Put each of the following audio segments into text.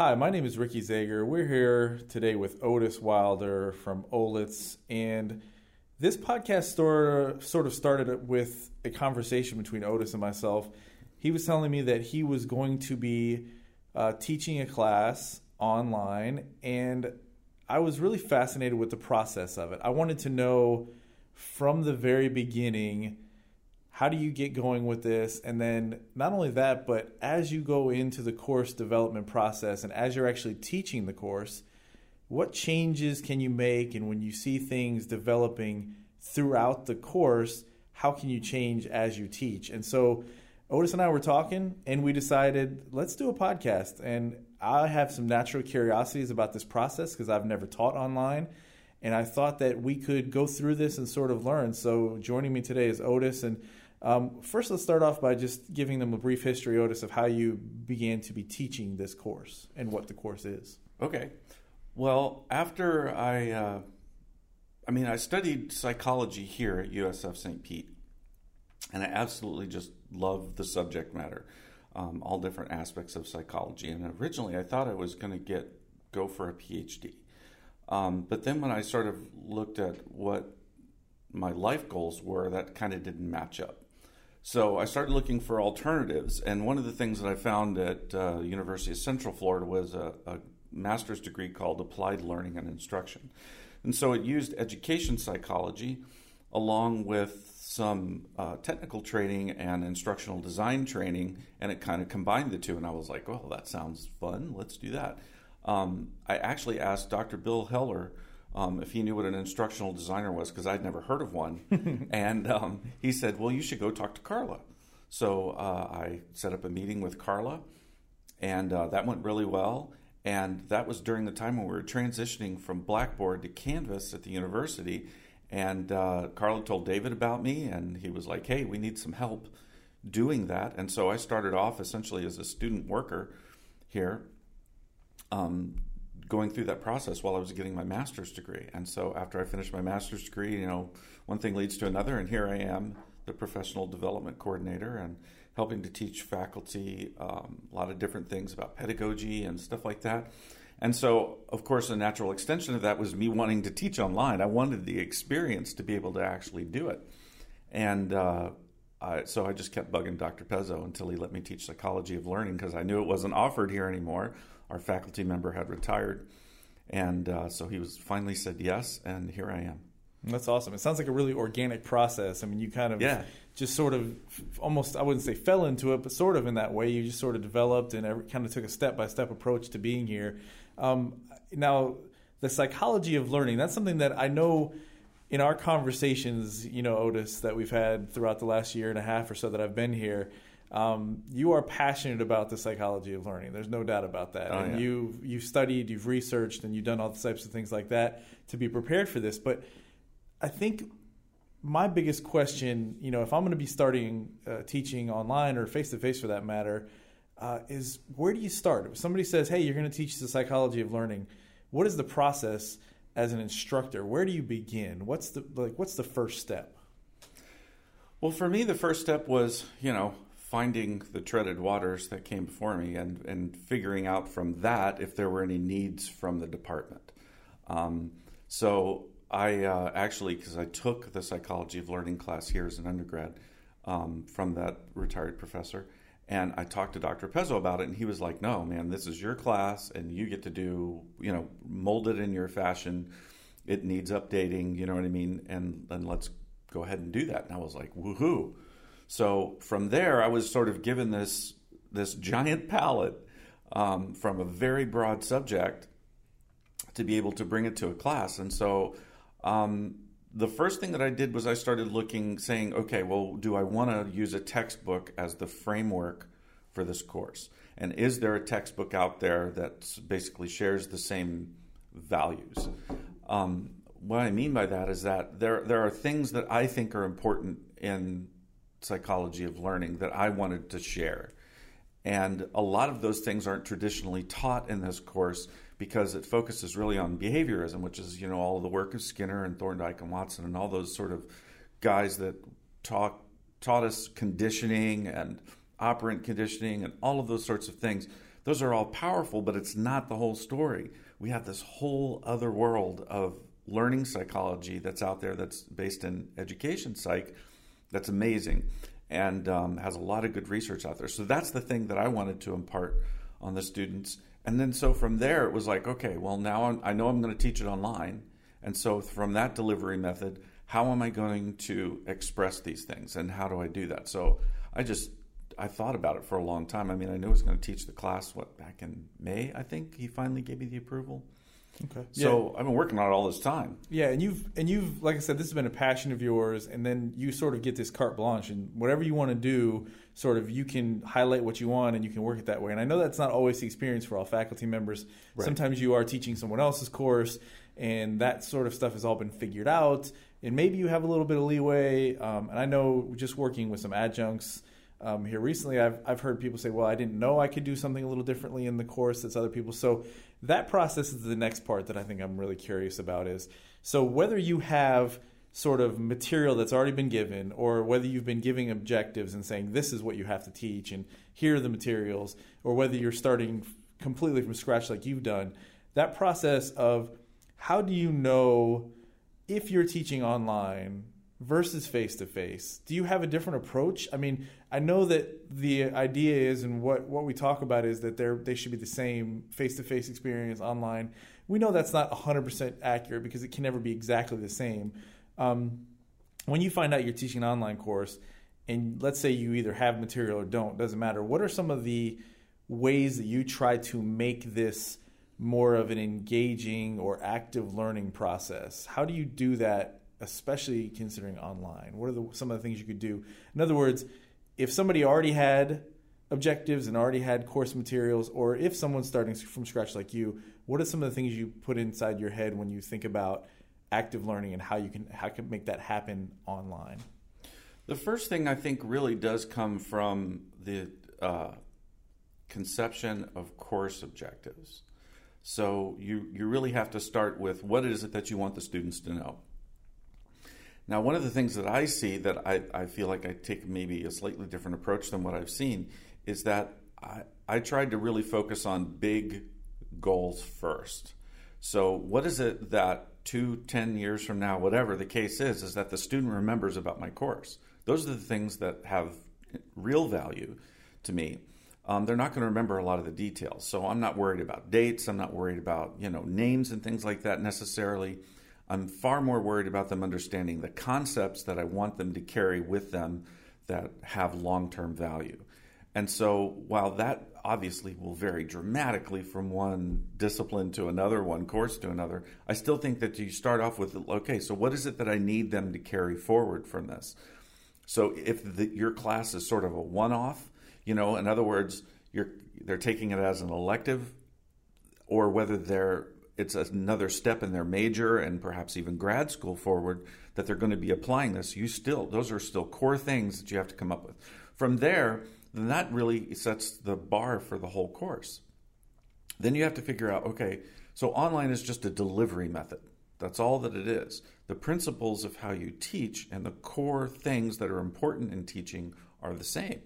Hi, my name is Ricky Zager. We're here today with Otis Wilder from Olitz, and this podcast store sort of started with a conversation between Otis and myself. He was telling me that he was going to be uh, teaching a class online, and I was really fascinated with the process of it. I wanted to know from the very beginning how do you get going with this? And then not only that but as you go into the course development process and as you're actually teaching the course what changes can you make? And when you see things developing throughout the course how can you change as you teach? And so otis and i were talking and we decided let's do a podcast. And i have some natural curiosities about this process because i've never taught online. And i thought that we could go through this and sort of learn. So joining me today is otis. And um, first, let's start off by just giving them a brief history, of how you began to be teaching this course and what the course is. Okay. Well, after I, uh, I mean, I studied psychology here at USF St. Pete, and I absolutely just love the subject matter, um, all different aspects of psychology. And originally, I thought I was going to get go for a PhD, um, but then when I sort of looked at what my life goals were, that kind of didn't match up. So I started looking for alternatives, and one of the things that I found at uh, University of Central Florida was a, a master's degree called Applied Learning and Instruction. And so it used education psychology along with some uh, technical training and instructional design training, and it kind of combined the two. And I was like, well, that sounds fun. Let's do that. Um, I actually asked Dr. Bill Heller um, if he knew what an instructional designer was because I'd never heard of one. and um, he said, Well, you should go talk to Carla. So uh, I set up a meeting with Carla, and uh, that went really well. And that was during the time when we were transitioning from Blackboard to Canvas at the university. And uh, Carla told David about me, and he was like, Hey, we need some help doing that. And so I started off essentially as a student worker here. Um, going through that process while I was getting my master's degree. And so after I finished my master's degree, you know, one thing leads to another, and here I am, the professional development coordinator, and helping to teach faculty um, a lot of different things about pedagogy and stuff like that. And so, of course, a natural extension of that was me wanting to teach online. I wanted the experience to be able to actually do it. And uh, I, so I just kept bugging Dr. Pezzo until he let me teach psychology of learning because I knew it wasn't offered here anymore. Our faculty member had retired, and uh, so he was finally said yes, and here I am. That's awesome. It sounds like a really organic process. I mean, you kind of yeah. just sort of almost, I wouldn't say fell into it, but sort of in that way. You just sort of developed and every, kind of took a step by step approach to being here. Um, now, the psychology of learning, that's something that I know in our conversations, you know, Otis, that we've had throughout the last year and a half or so that I've been here, um, you are passionate about the psychology of learning. There's no doubt about that. Oh, and yeah. you've you've studied, you've researched, and you've done all the types of things like that to be prepared for this. But I think my biggest question, you know, if I'm going to be starting uh, teaching online or face to face for that matter, uh, is where do you start? If somebody says, "Hey, you're going to teach the psychology of learning," what is the process? as an instructor where do you begin what's the like what's the first step well for me the first step was you know finding the treaded waters that came before me and and figuring out from that if there were any needs from the department um, so i uh, actually because i took the psychology of learning class here as an undergrad um, from that retired professor and I talked to Dr. Pezzo about it, and he was like, "No, man, this is your class, and you get to do, you know, mold it in your fashion. It needs updating, you know what I mean? And then let's go ahead and do that." And I was like, "Woohoo!" So from there, I was sort of given this this giant palette um, from a very broad subject to be able to bring it to a class, and so. Um, the first thing that I did was I started looking, saying, okay, well, do I want to use a textbook as the framework for this course? And is there a textbook out there that basically shares the same values? Um, what I mean by that is that there there are things that I think are important in psychology of learning that I wanted to share. And a lot of those things aren't traditionally taught in this course because it focuses really on behaviorism, which is, you know, all the work of Skinner and Thorndike and Watson and all those sort of guys that taught taught us conditioning and operant conditioning and all of those sorts of things. Those are all powerful, but it's not the whole story. We have this whole other world of learning psychology that's out there that's based in education psych that's amazing and um, has a lot of good research out there. So that's the thing that I wanted to impart on the students. And then so from there, it was like, okay, well, now I'm, i know I'm going to teach it online. And so from that delivery method, how am I going to express these things and how do I do that? So I just I thought about it for a long time. I mean, I knew I was going to teach the class what back in May. I think he finally gave me the approval. Okay. So yeah. I've been working on it all this time. Yeah, and you've and you've like I said, this has been a passion of yours, and then you sort of get this carte blanche, and whatever you want to do, sort of you can highlight what you want, and you can work it that way. And I know that's not always the experience for all faculty members. Right. Sometimes you are teaching someone else's course, and that sort of stuff has all been figured out, and maybe you have a little bit of leeway. Um, and I know just working with some adjuncts um, here recently, I've I've heard people say, "Well, I didn't know I could do something a little differently in the course that's other people." So that process is the next part that I think I'm really curious about. Is so whether you have sort of material that's already been given, or whether you've been giving objectives and saying this is what you have to teach, and here are the materials, or whether you're starting completely from scratch like you've done, that process of how do you know if you're teaching online versus face to face? Do you have a different approach? I mean, I know that the idea is, and what, what we talk about is that they they should be the same face to face experience online. We know that's not 100% accurate because it can never be exactly the same. Um, when you find out you're teaching an online course, and let's say you either have material or don't, doesn't matter. What are some of the ways that you try to make this more of an engaging or active learning process? How do you do that especially considering online? What are the, some of the things you could do? In other words, if somebody already had objectives and already had course materials, or if someone's starting from scratch like you, what are some of the things you put inside your head when you think about active learning and how you can how can make that happen online? The first thing I think really does come from the uh, conception of course objectives. So you you really have to start with what is it that you want the students to know. Now, one of the things that I see that I, I feel like I take maybe a slightly different approach than what I've seen is that I, I tried to really focus on big goals first. So, what is it that two, ten years from now, whatever the case is, is that the student remembers about my course? Those are the things that have real value to me. Um, they're not going to remember a lot of the details. So I'm not worried about dates. I'm not worried about you know names and things like that necessarily. I'm far more worried about them understanding the concepts that I want them to carry with them that have long term value. And so, while that obviously will vary dramatically from one discipline to another, one course to another, I still think that you start off with okay, so what is it that I need them to carry forward from this? So, if the, your class is sort of a one off, you know, in other words, you're, they're taking it as an elective, or whether they're it's another step in their major and perhaps even grad school forward that they're going to be applying this. You still, those are still core things that you have to come up with. From there, then that really sets the bar for the whole course. Then you have to figure out okay, so online is just a delivery method. That's all that it is. The principles of how you teach and the core things that are important in teaching are the same.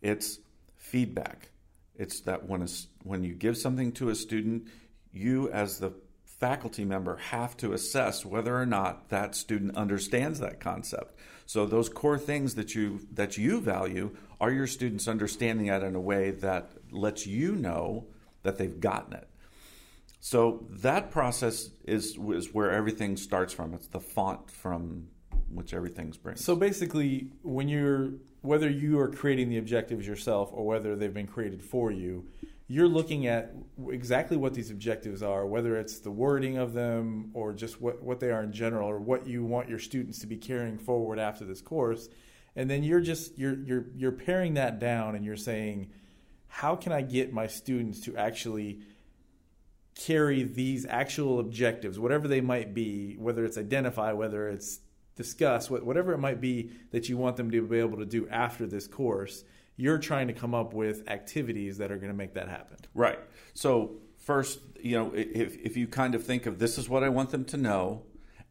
It's feedback. It's that when, a, when you give something to a student, you as the faculty member have to assess whether or not that student understands that concept. So those core things that you that you value are your students understanding that in a way that lets you know that they've gotten it. So that process is is where everything starts from. It's the font from which everything springs. So basically, when you're whether you are creating the objectives yourself or whether they've been created for you, you're looking at exactly what these objectives are, whether it's the wording of them or just what, what they are in general or what you want your students to be carrying forward after this course. And then you're just you're you're you're paring that down and you're saying, how can I get my students to actually carry these actual objectives, whatever they might be, whether it's identify, whether it's discuss, whatever it might be that you want them to be able to do after this course you're trying to come up with activities that are going to make that happen. Right. So first, you know, if if you kind of think of this is what I want them to know,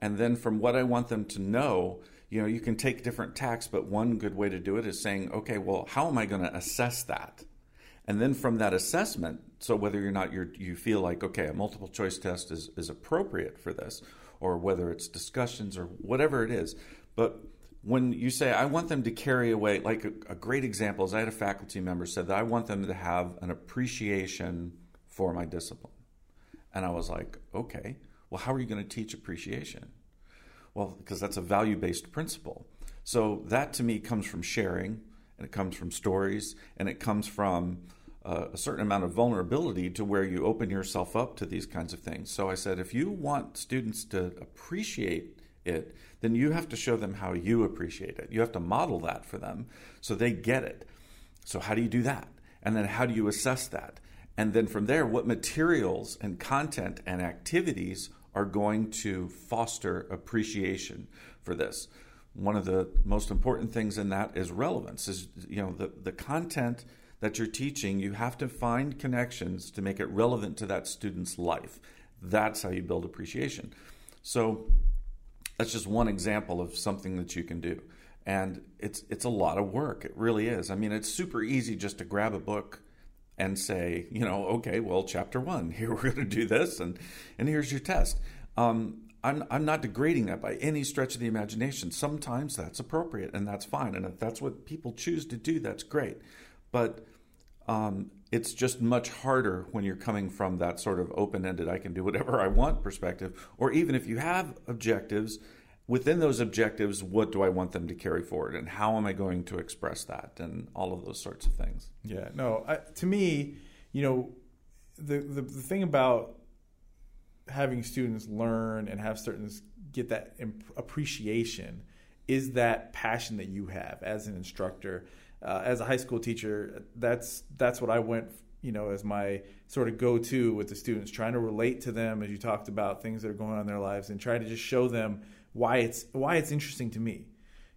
and then from what I want them to know, you know, you can take different tacks, but one good way to do it is saying, okay, well, how am I going to assess that? And then from that assessment, so whether or not you you feel like okay, a multiple choice test is is appropriate for this, or whether it's discussions or whatever it is, but when you say I want them to carry away, like a, a, great example is I had a faculty member said that I want them to have an appreciation for my discipline, and I was like, okay, well, how are you going to teach appreciation? Well, because that's a value based principle. So that to me comes from sharing, and it comes from stories, and it comes from uh, a certain amount of vulnerability to where you open yourself up to these kinds of things. So I said, if you want students to appreciate it, then you have to show them how you appreciate it. You have to model that for them so they get it. So, how do you do that? And then, how do you assess that? And then from there, what materials and content and activities are going to foster appreciation for this? One of the most important things in that is relevance. Is you know the, the content that you're teaching, you have to find connections to make it relevant to that student's life. That's how you build appreciation. So that's just one example of something that you can do. And it's it's a lot of work. It really is. I mean, it's super easy just to grab a book and say, you know, okay, well, chapter one, here we're going to do this, and and here's your test. Um, I'm I'm not degrading that by any stretch of the imagination. Sometimes that's appropriate, and that's fine. And if that's what people choose to do, that's great. But um, it's just much harder when you're coming from that sort of open ended, I can do whatever I want perspective, or even if you have objectives, within those objectives, what do I want them to carry forward and how am I going to express that and all of those sorts of things. Yeah, no, I, to me, you know, the, the, the thing about having students learn and have certain get that appreciation is that passion that you have as an instructor uh, as a high school teacher, that's that's what I went, you know, as my sort of go to with the students, trying to relate to them as you talked about things that are going on in their lives, and try to just show them why it's why it's interesting to me.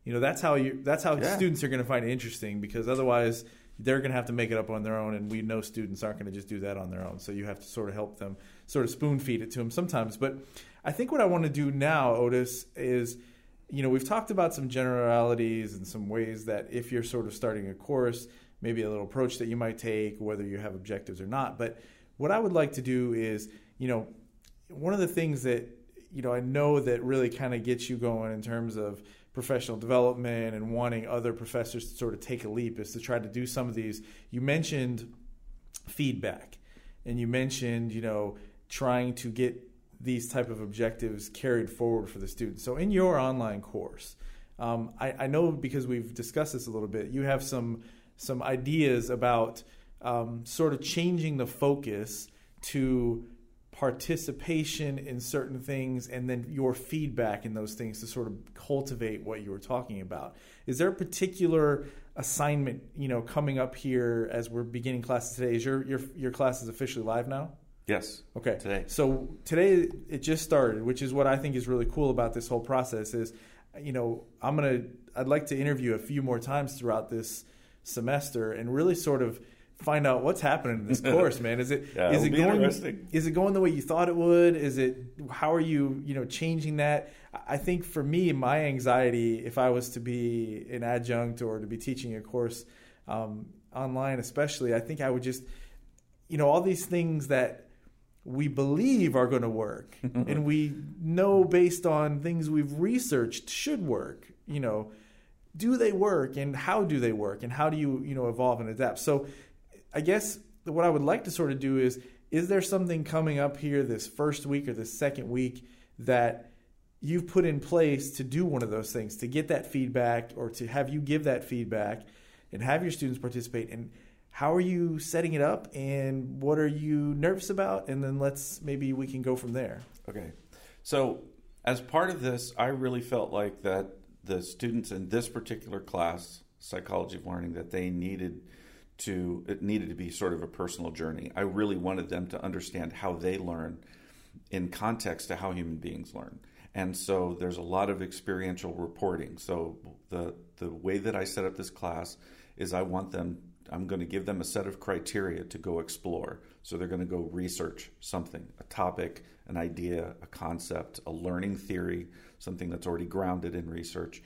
You know, that's how you that's how yeah. students are going to find it interesting because otherwise they're going to have to make it up on their own, and we know students aren't going to just do that on their own. So you have to sort of help them, sort of spoon feed it to them sometimes. But I think what I want to do now, Otis, is you know, we've talked about some generalities and some ways that if you're sort of starting a course, maybe a little approach that you might take, whether you have objectives or not. But what I would like to do is, you know, one of the things that, you know, I know that really kind of gets you going in terms of professional development and wanting other professors to sort of take a leap is to try to do some of these. You mentioned feedback and you mentioned, you know, trying to get these type of objectives carried forward for the students. So in your online course, um, I, I, know because we've discussed this a little bit, you have some some ideas about um, sort of changing the focus to participation in certain things and then your feedback in those things to sort of cultivate what you were talking about. Is there a particular assignment, you know, coming up here as we're beginning classes today? Is your your your class is officially live now? Yes. Okay. Today. So today it just started, which is what I think is really cool about this whole process. Is you know I'm gonna I'd like to interview a few more times throughout this semester and really sort of find out what's happening in this course, man. Is it yeah, is it going is it going the way you thought it would? Is it how are you you know changing that? I think for me, my anxiety, if I was to be an adjunct or to be teaching a course um, online, especially, I think I would just you know all these things that we believe are going to work mm-hmm. and we know based on things we've researched should work you know do they work and how do they work and how do you you know evolve and adapt? So i guess what i would like to sort of do is is there something coming up here this first week or this second week that you've put in place to do one of those things to get that feedback or to have you give that feedback and have your students participate? And how are you setting it up and what are you nervous about? And then let's maybe we can go from there. Okay. So as part of this i really felt like that the students in this particular class psychology of learning that they needed to it needed to be sort of a personal journey. I really wanted them to understand how they learn in context to how human beings learn. And so there's a lot of experiential reporting. So the the way that i set up this class is i want them I'm going to give them a set of criteria to go explore. So they're going to go research something, a topic, an idea, a concept, a learning theory, something that's already grounded in research.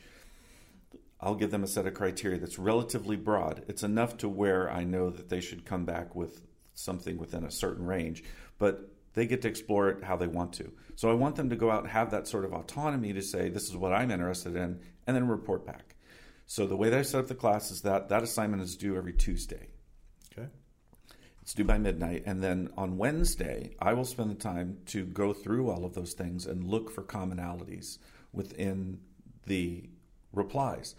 I'll give them a set of criteria that's relatively broad. It's enough to where I know that they should come back with something within a certain range, but they get to explore it how they want to. So I want them to go out and have that sort of autonomy to say, this is what I'm interested in, and then report back. So the way that I set up the class is that that assignment is due every Tuesday. Okay. It's due by midnight. And then on Wednesday, I will spend the time to go through all of those things and look for commonalities within the replies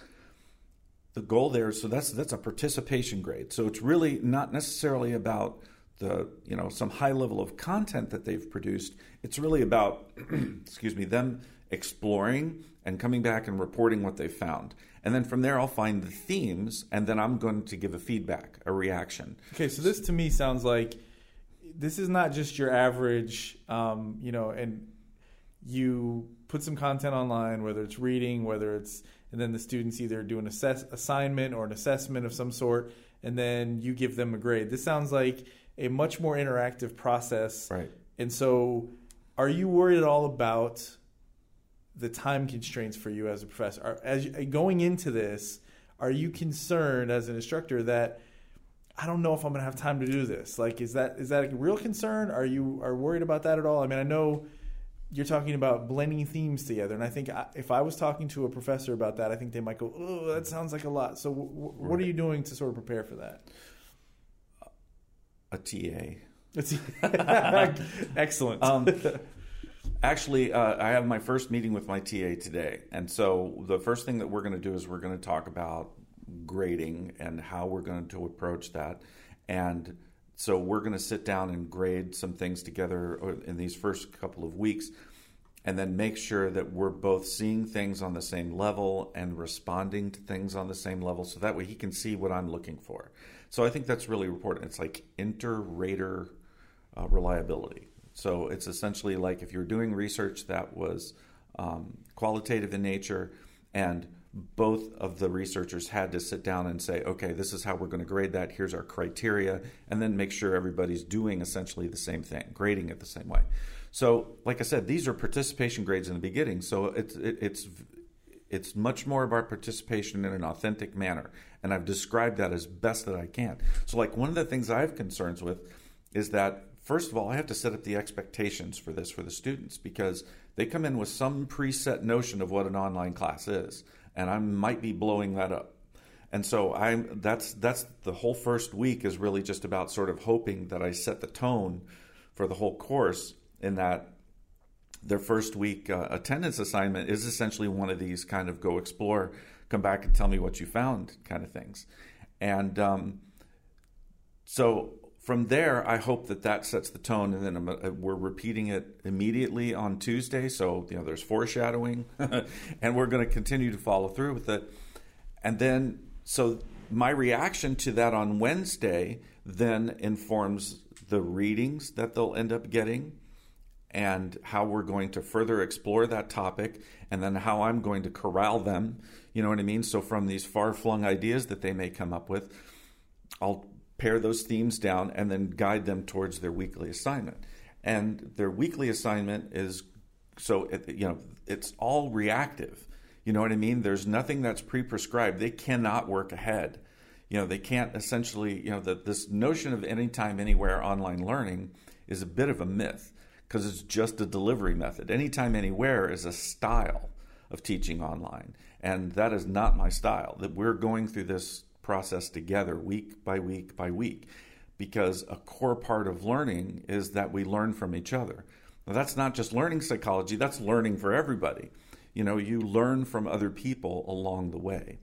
the goal there so that's that's a participation grade so it's really not necessarily about the you know some high level of content that they've produced it's really about excuse me them exploring and coming back and reporting what they found and then from there i'll find the themes and then i'm going to give a feedback a reaction okay so this to me sounds like this is not just your average um, you know and you put some content online whether it's reading whether it's and then the students either do an assess- assignment or an assessment of some sort, and then you give them a grade. This sounds like a much more interactive process. Right. And so, are you worried at all about the time constraints for you as a professor? Are, as going into this, are you concerned as an instructor that I don't know if I'm going to have time to do this? Like, is that is that a real concern? Are you are worried about that at all? I mean, I know you're talking about blending themes together, and I think if I was talking to a professor about that, I think they might go, "Oh, that sounds like a lot." So, w- w- what are you doing to sort of prepare for that? A TA. Excellent. Um, actually, uh, I have my first meeting with my TA today, and so the first thing that we're going to do is we're going to talk about grading and how we're going to approach that, and so we're going to sit down and grade some things together in these first couple of weeks and then make sure that we're both seeing things on the same level and responding to things on the same level so that way he can see what I'm looking for. So I think that's really important. It's like inter-rater uh, reliability. So it's essentially like if you're doing research that was um, qualitative in nature and both of the researchers had to sit down and say, okay, this is how we're going to grade that. Here's our criteria, and then make sure everybody's doing essentially the same thing, grading it the same way. So, like I said, these are participation grades in the beginning. So it's it, it's it's much more about participation in an authentic manner, and I've described that as best that I can. So, like one of the things I have concerns with is that first of all, I have to set up the expectations for this for the students because they come in with some preset notion of what an online class is and I might be blowing that up. And so I'm that's that's the whole first week is really just about sort of hoping that I set the tone for the whole course in that their first week uh, attendance assignment is essentially one of these kind of go explore, come back and tell me what you found kind of things. And um, so from there, I hope that that sets the tone, and then uh, we're repeating it immediately on Tuesday. So you know, there's foreshadowing, and we're going to continue to follow through with it. And then, so my reaction to that on Wednesday then informs the readings that they'll end up getting, and how we're going to further explore that topic, and then how I'm going to corral them. You know what I mean? So from these far flung ideas that they may come up with, I'll pare those themes down and then guide them towards their weekly assignment. And their weekly assignment is so it, you know it's all reactive. You know what I mean? There's nothing that's pre-prescribed. They cannot work ahead. You know, they can't essentially, you know, that this notion of anytime anywhere online learning is a bit of a myth because it's just a delivery method. Anytime anywhere is a style of teaching online. And that is not my style. That we're going through this process together week by week by week because a core part of learning is that we learn from each other. Now, that's not just learning psychology, that's learning for everybody. You know, you learn from other people along the way.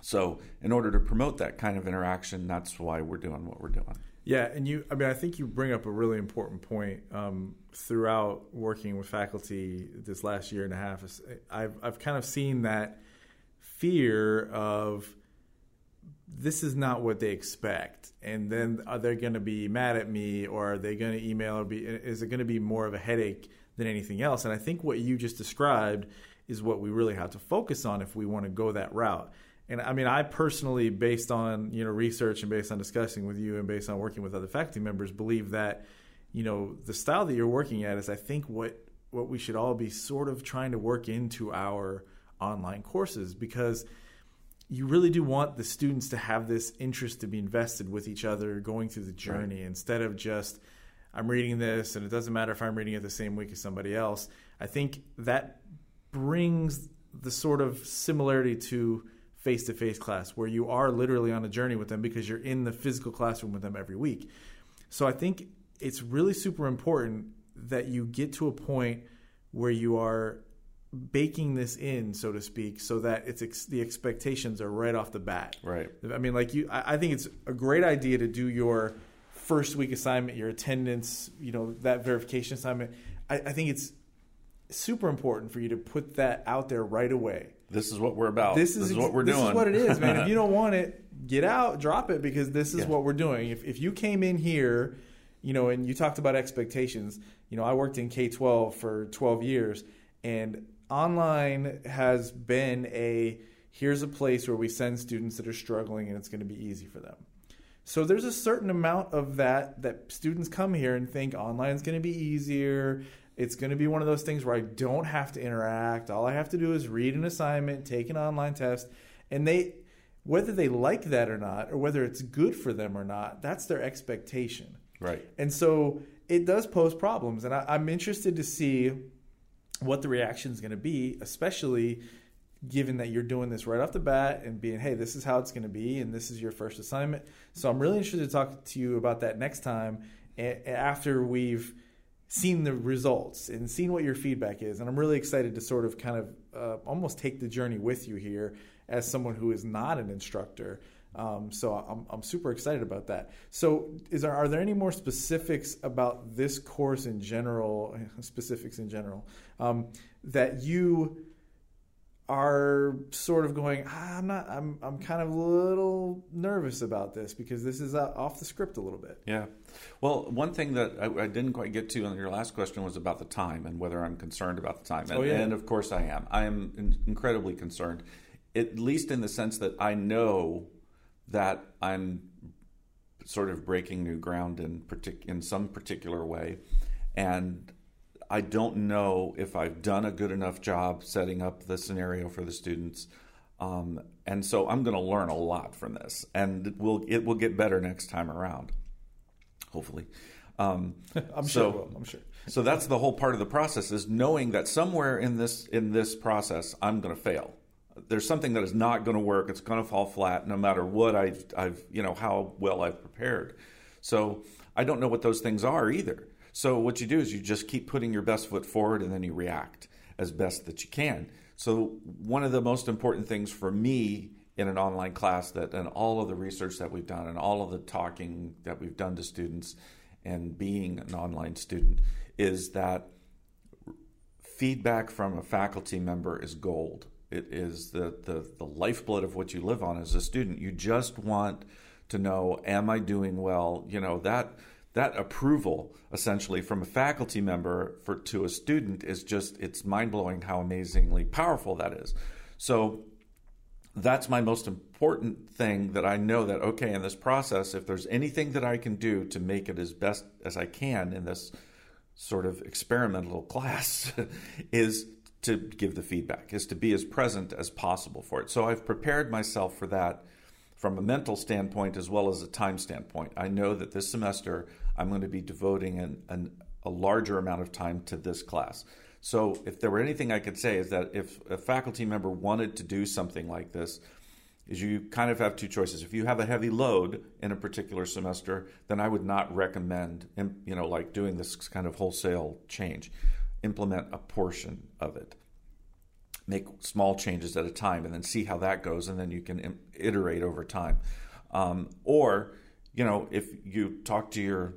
So, in order to promote that kind of interaction, that's why we're doing what we're doing. Yeah, and you, I mean, I think you bring up a really important point um, throughout working with faculty this last year and a half. I've, I've kind of seen that fear of this is not what they expect. And then are they going to be mad at me or are they going to email or be is it going to be more of a headache than anything else? And i think what you just described is what we really have to focus on if we want to go that route. And i mean i personally based on you know research and based on discussing with you and based on working with other faculty members believe that you know the style that you're working at is i think what what we should all be sort of trying to work into our online courses. Because you really do want the students to have this interest to be invested with each other going through the journey right. instead of just I'm reading this and it doesn't matter if I'm reading it the same week as somebody else. I think that brings the sort of similarity to face to face class where you are literally on a journey with them because you're in the physical classroom with them every week. So I think it's really super important that you get to a point where you are baking this in, so to speak, so that it's ex- the expectations are right off the bat. Right. I mean, like you, I, I think it's a great idea to do your first week assignment, your attendance, you know, that verification assignment. I, I think it's super important for you to put that out there right away. This is what we're about. This is, this is what we're this doing. This is what it is, man. if you don't want it, get out, drop it because this is yeah. what we're doing. If if you came in here, you know, and you talked about expectations, you know, I worked in K twelve for twelve years, and online has been a here's a place where we send students that are struggling and it's going to be easy for them. So there's a certain amount of that that students come here and think online is going to be easier. It's going to be one of those things where I don't have to interact. All I have to do is read an assignment, take an online test, and they whether they like that or not or whether it's good for them or not, that's their expectation. Right. And so it does pose problems and I, I'm interested to see what the reaction is going to be, especially given that you're doing this right off the bat and being, hey, this is how it's going to be, and this is your first assignment. So I'm really interested to talk to you about that next time after we've seen the results and seen what your feedback is. And I'm really excited to sort of kind of uh, almost take the journey with you here as someone who is not an instructor. Um, so I'm, I'm super excited about that. So is there, are there any more specifics about this course in general, specifics in general, um, that you are sort of going, ah, I'm not, I'm, I'm kind of a little nervous about this because this is uh, off the script a little bit. Yeah. Well, one thing that I, I, didn't quite get to on your last question was about the time and whether I'm concerned about the time. And, oh, yeah. and of course I am. I am in, incredibly concerned, at least in the sense that I know that I'm sort of breaking new ground in partic- in some particular way. And I don't know if I've done a good enough job setting up the scenario for the students. Um, and so I'm going to learn a lot from this, and it will it will get better next time around, hopefully. Um, I'm so, sure. I'm sure. so that's the whole part of the process is knowing that somewhere in this in this process I'm going to fail. There's something that is not going to work. It's going to fall flat, no matter what I've, I've you know how well I've prepared. So I don't know what those things are either. So what you do is you just keep putting your best foot forward and then you react as best that you can. So one of the most important things for me in an online class that and all of the research that we've done and all of the talking that we've done to students and being an online student is that feedback from a faculty member is gold. It is the, the, the lifeblood of what you live on as a student. You just want to know, am I doing well? You know, that that approval essentially from a faculty member for to a student is just it's mind-blowing how amazingly powerful that is so that's my most important thing that I know that okay in this process if there's anything that I can do to make it as best as I can in this sort of experimental class is to give the feedback is to be as present as possible for it so I've prepared myself for that from a mental standpoint as well as a time standpoint. I know that this semester I'm going to be devoting an, an, a larger amount of time to this class. So, if there were anything I could say, is that if a faculty member wanted to do something like this, is you kind of have two choices. If you have a heavy load in a particular semester, then I would not recommend, you know, like doing this kind of wholesale change. Implement a portion of it. Make small changes at a time and then see how that goes and then you can iterate over time. Um, or you know if you talk to your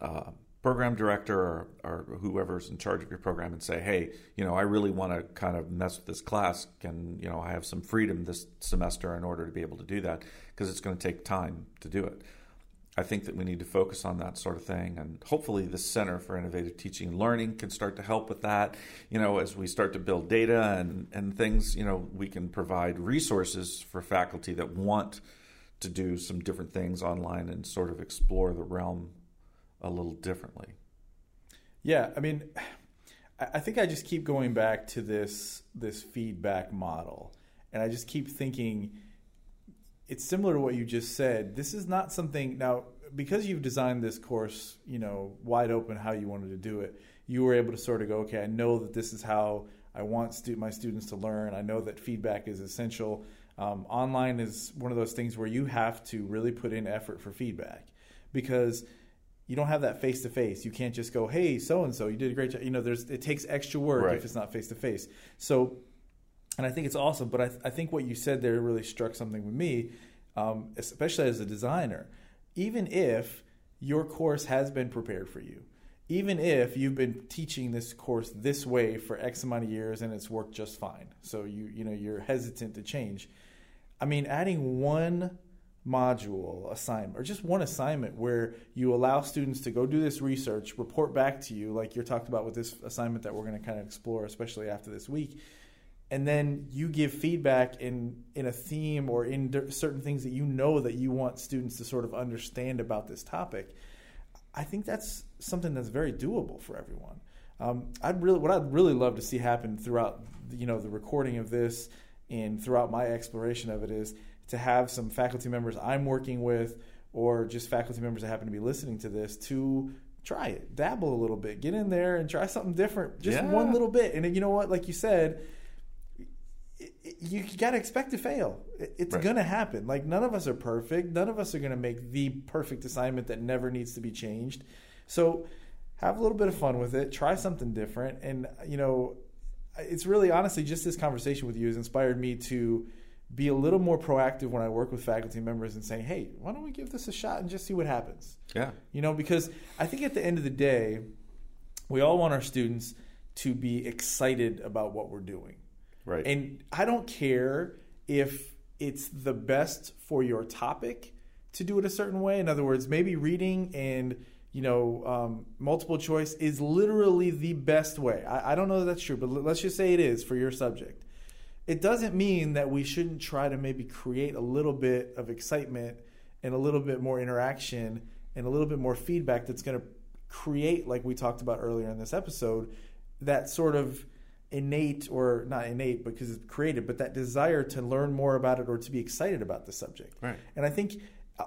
uh, program director or, or, whoever's in charge of your program and say hey you know i really want to kind of mess with this class. Can you know i have some freedom this semester in order to be able to do that? Because it's going to take time to do it I think that we need to focus on that sort of thing, and hopefully, the Center for Innovative Teaching and Learning can start to help with that. You know, as we start to build data and and things, you know, we can provide resources for faculty that want to do some different things online and sort of explore the realm a little differently. Yeah, I mean, I think I just keep going back to this this feedback model, and I just keep thinking it's similar to what you just said. This is not something now because you've designed this course, you know, wide open how you wanted to do it. You were able to sort of go, okay, I know that this is how I want stu- my students to learn. I know that feedback is essential. Um, online is one of those things where you have to really put in effort for feedback because you don't have that face to face. You can't just go, "Hey, so and so, you did a great job." You know, there's it takes extra work Right. if it's not face to face. So, and I think it's awesome. But I, I think what you said there really struck something with me, um, especially as a designer. Even if your course has been prepared for you, even if you've been teaching this course this way for X amount of years and it's worked just fine, so you you know you're hesitant to change. I mean, adding one module assignment or just one assignment where you allow students to go do this research, report back to you, like you're talked about with this assignment that we're going to kind of explore, especially after this week. And then you give feedback in in a theme or in d- certain things that you know that you want students to sort of understand about this topic. I think that's something that's very doable for everyone. Um, I'd really, what I'd really love to see happen throughout, you know, the recording of this and throughout my exploration of it is to have some faculty members I'm working with, or just faculty members that happen to be listening to this, to try it, dabble a little bit, get in there and try something different, just Yeah. one little bit. And you know what, like you said, you got to expect to fail. It's Right. going to happen. Like none of us are perfect. None of us are going to make the perfect assignment that never needs to be changed. So have a little bit of fun with it. Try something different. And you know, it's really honestly just this conversation with you has inspired me to be a little more proactive when I work with faculty members and saying, "Hey, why don't we give this a shot and just see what happens?" Yeah. You know, because I think at the end of the day, we all want our students to be excited about what we're doing. Right. And I don't care if it's the best for your topic to do it a certain way. In other words, maybe reading and you know um, multiple choice is literally the best way. I, I don't know that that's true, but let's just say it is for your subject. It doesn't mean that we shouldn't try to maybe create a little bit of excitement and a little bit more interaction and a little bit more feedback that's going to create, like we talked about earlier in this episode, that sort of innate or not innate because it's created, but that desire to learn more about it or to be excited about the subject. Right. And I think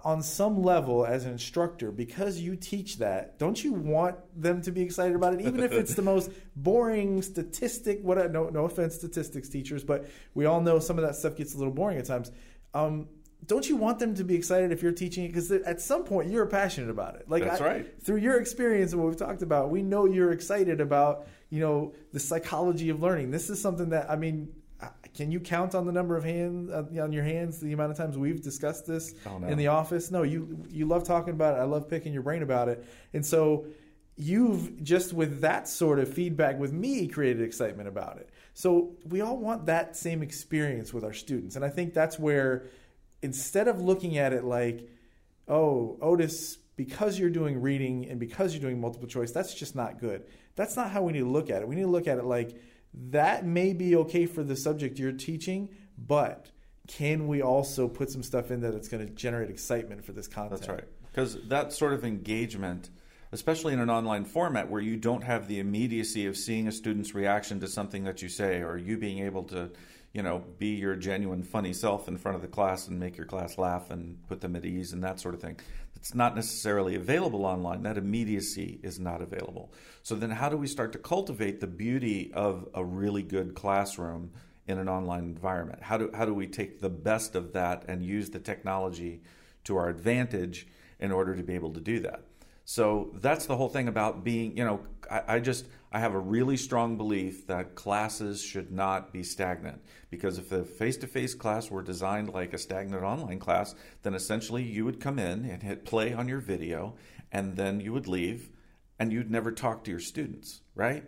on some level, as an instructor, because you teach that, don't you want them to be excited about it, even if it's the most boring statistic? What? No, no offense, statistics teachers, but we all know some of that stuff gets a little boring at times. Um, don't you want them to be excited if you're teaching it? Because at some point you're passionate about it. Like That's I- right. Through your experience and what we've talked about, we know you're excited about you know the psychology of learning. This is something that I mean. Can you count on the number of hands uh, on your hands the amount of times we've discussed this Oh, no. in the office? No, you you love talking about it. I love picking your brain about it, and so you've just with that sort of feedback with me created excitement about it. So we all want that same experience with our students, and I think that's where instead of looking at it like, oh, Otis, because you're doing reading and because you're doing multiple choice, that's just not good. That's not how we need to look at it. We need to look at it like that may be okay for the subject you're teaching, but can we also put some stuff in there that's going to generate excitement for this content? That's right. Because that sort of engagement, especially in an online format where you don't have the immediacy of seeing a student's reaction to something that you say, or you being able to, you know, be your genuine funny self in front of the class and make your class laugh and put them at ease and that sort of thing. It's not necessarily available online. That immediacy is not available. So then, how do we start to cultivate the beauty of a really good classroom in an online environment? How do how do we take the best of that and use the technology to our advantage in order to be able to do that? So that's the whole thing about being, you know, I, I just, I have a really strong belief that classes should not be stagnant. Because if the face to face class were designed like a stagnant online class, then essentially you would come in and hit play on your video, and then you would leave, and you'd never talk to your students, right?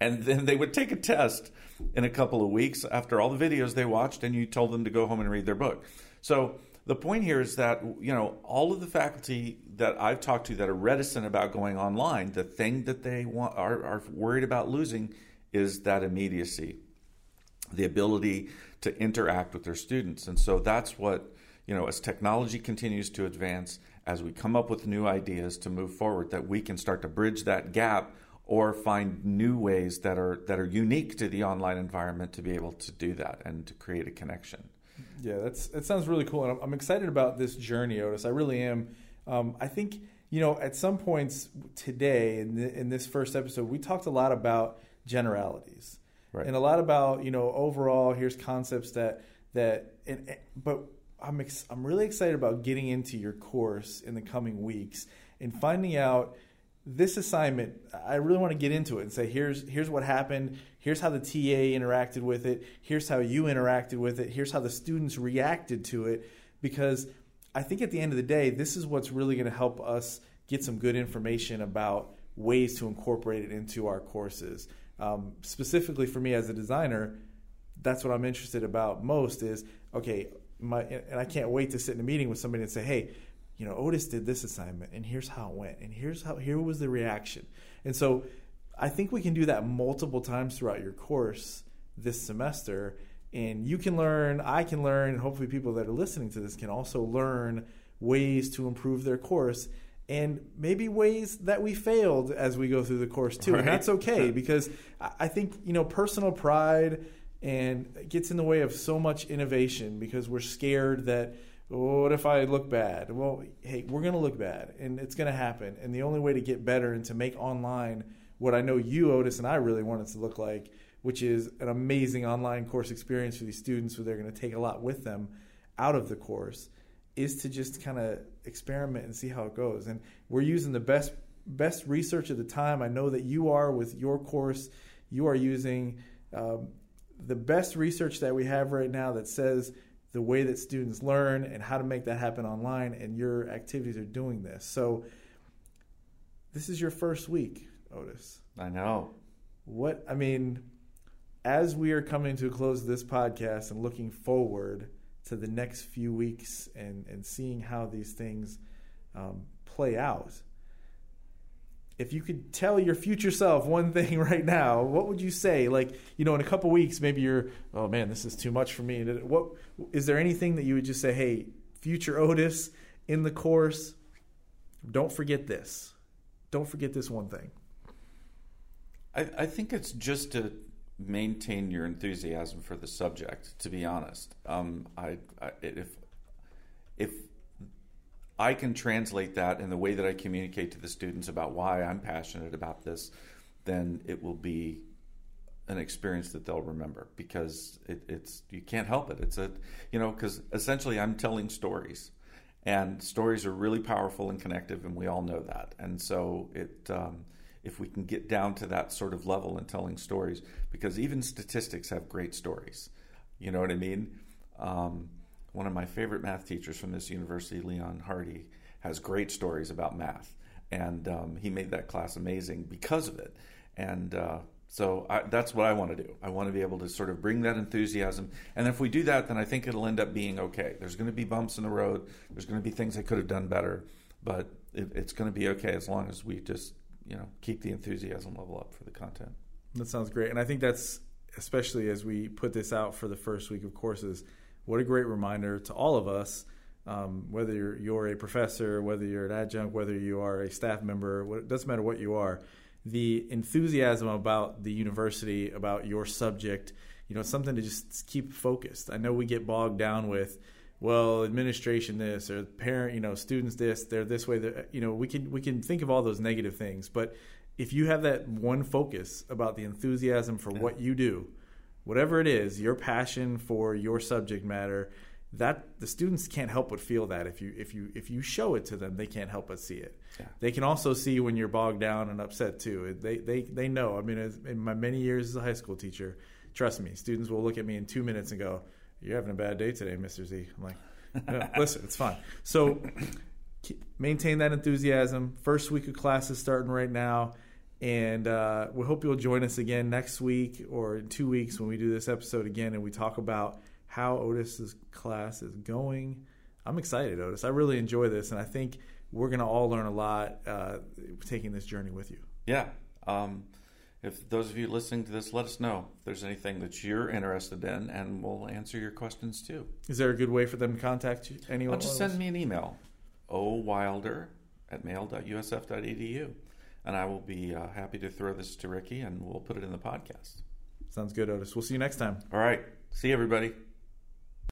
And then they would take a test in a couple of weeks after all the videos they watched, and you told them to go home and read their book. So the point here is that you know all of the faculty that I've talked to that are reticent about going online, the thing that they want are, are worried about losing is that immediacy, the ability to interact with their students, and so that's what you know as technology continues to advance, as we come up with new ideas to move forward, that we can start to bridge that gap or find new ways that are that are unique to the online environment to be able to do that and to create a connection. Yeah, that's that sounds really cool, and I'm, I'm excited about this journey, Otis. I really am. Um, I think you know at some points today in the, in this first episode, we talked a lot about generalities Right. and a lot about you know overall. Here's concepts that that, and, but I'm ex- I'm really excited about getting into your course in the coming weeks and finding out this assignment. I really want to get into it and say here's here's what happened. Here's how the TA interacted with it. Here's how you interacted with it. Here's how the students reacted to it. Because I think at the end of the day, this is what's really going to help us get some good information about ways to incorporate it into our courses. Um, specifically for me as a designer, that's what I'm interested about most is okay, my and I can't wait to sit in a meeting with somebody and say, hey, you know, Otis did this assignment and here's how it went and here's how here was the reaction. And so I think we can do that multiple times throughout your course this semester and you can learn, I can learn, and hopefully people that are listening to this can also learn ways to improve their course and maybe ways that we failed as we go through the course too. And that's okay because I think, you know, personal pride and it gets in the way of so much innovation because we're scared that "Oh, what if I look bad? Well, hey, we're going to look bad and it's going to happen. And the only way to get better and to make online what I know you, Otis, and I really want it to look like, which is an amazing online course experience for these students where they're going to take a lot with them out of the course, is to just kind of experiment and see how it goes. And we're using the best best research at the time. I know that you are with your course. You are using um, the best research that we have right now that says the way that students learn and how to make that happen online. And your activities are doing this. So this is your first week, Otis. I know. What I mean, as we are coming to a close of this podcast and looking forward to the next few weeks and and seeing how these things um, play out, if you could tell your future self one thing right now, what would you say? Like, you know, in a couple weeks, maybe you're, oh man, this is too much for me. What is there anything that you would just say, hey, future Otis in the course, don't forget this. Don't forget this one thing. I, I think it's just to maintain your enthusiasm for the subject. To be honest, um, I, I if if I can translate that in the way that I communicate to the students about why I'm passionate about this, then it will be an experience that they'll remember because it, it's you can't help it. It's a you know because essentially I'm telling stories, and stories are really powerful and connective, and we all know that. And so it um, if we can get down to that sort of level in telling stories, because even statistics have great stories. You know what I mean? Um, one of my favorite math teachers from this university, Leon Hardy, has great stories about math, and um, he made that class amazing because of it. And uh, so I, that's what I want to do. I want to be able to sort of bring that enthusiasm, and if we do that, then I think it'll end up being okay. There's going to be bumps in the road. There's going to be things I could have done better, but it, it's going to be okay as long as we just you know keep the enthusiasm level up for the content. That sounds great. And I think that's especially as we put this out for the first week of courses, what a great reminder to all of us, um, whether you're, you're a professor, whether you're an adjunct, whether you are a staff member, what, it doesn't matter what you are, the enthusiasm about the university, about your subject, you know, something to just keep focused. I know we get bogged down with, well, administration this or parent, you know, students this, they're this way. They're, you know, we can we can think of all those negative things, but if you have that one focus about the enthusiasm for what you do, whatever it is, your passion for your subject matter, that the students can't help but feel that if you if you if you show it to them, they can't help but see it. Yeah. They can also see when you're bogged down and upset too. They they they know. I mean, as, in my many years as a high school teacher, trust me, students will look at me in two minutes and go, "You're having a bad day today, Mister Z." I'm like, no, "Listen, it's fine." So maintain that enthusiasm. First week of class is starting right now. And uh, we hope you'll join us again next week or in two weeks when we do this episode again and we talk about how Otis's class is going. I'm excited, Otis. I really enjoy this, and I think we're going to all learn a lot uh, taking this journey with you. Yeah. Um, if those of you listening to this, let us know if there's anything that you're interested in, and we'll answer your questions too. Is there a good way for them to contact you? Anyone? Well, just send me an email, owilder at mail.usf.edu. and I will be uh, happy to throw this to Ricky, and we'll put it in the podcast. Sounds good, Otis. We'll see you next time. All right. See you, everybody.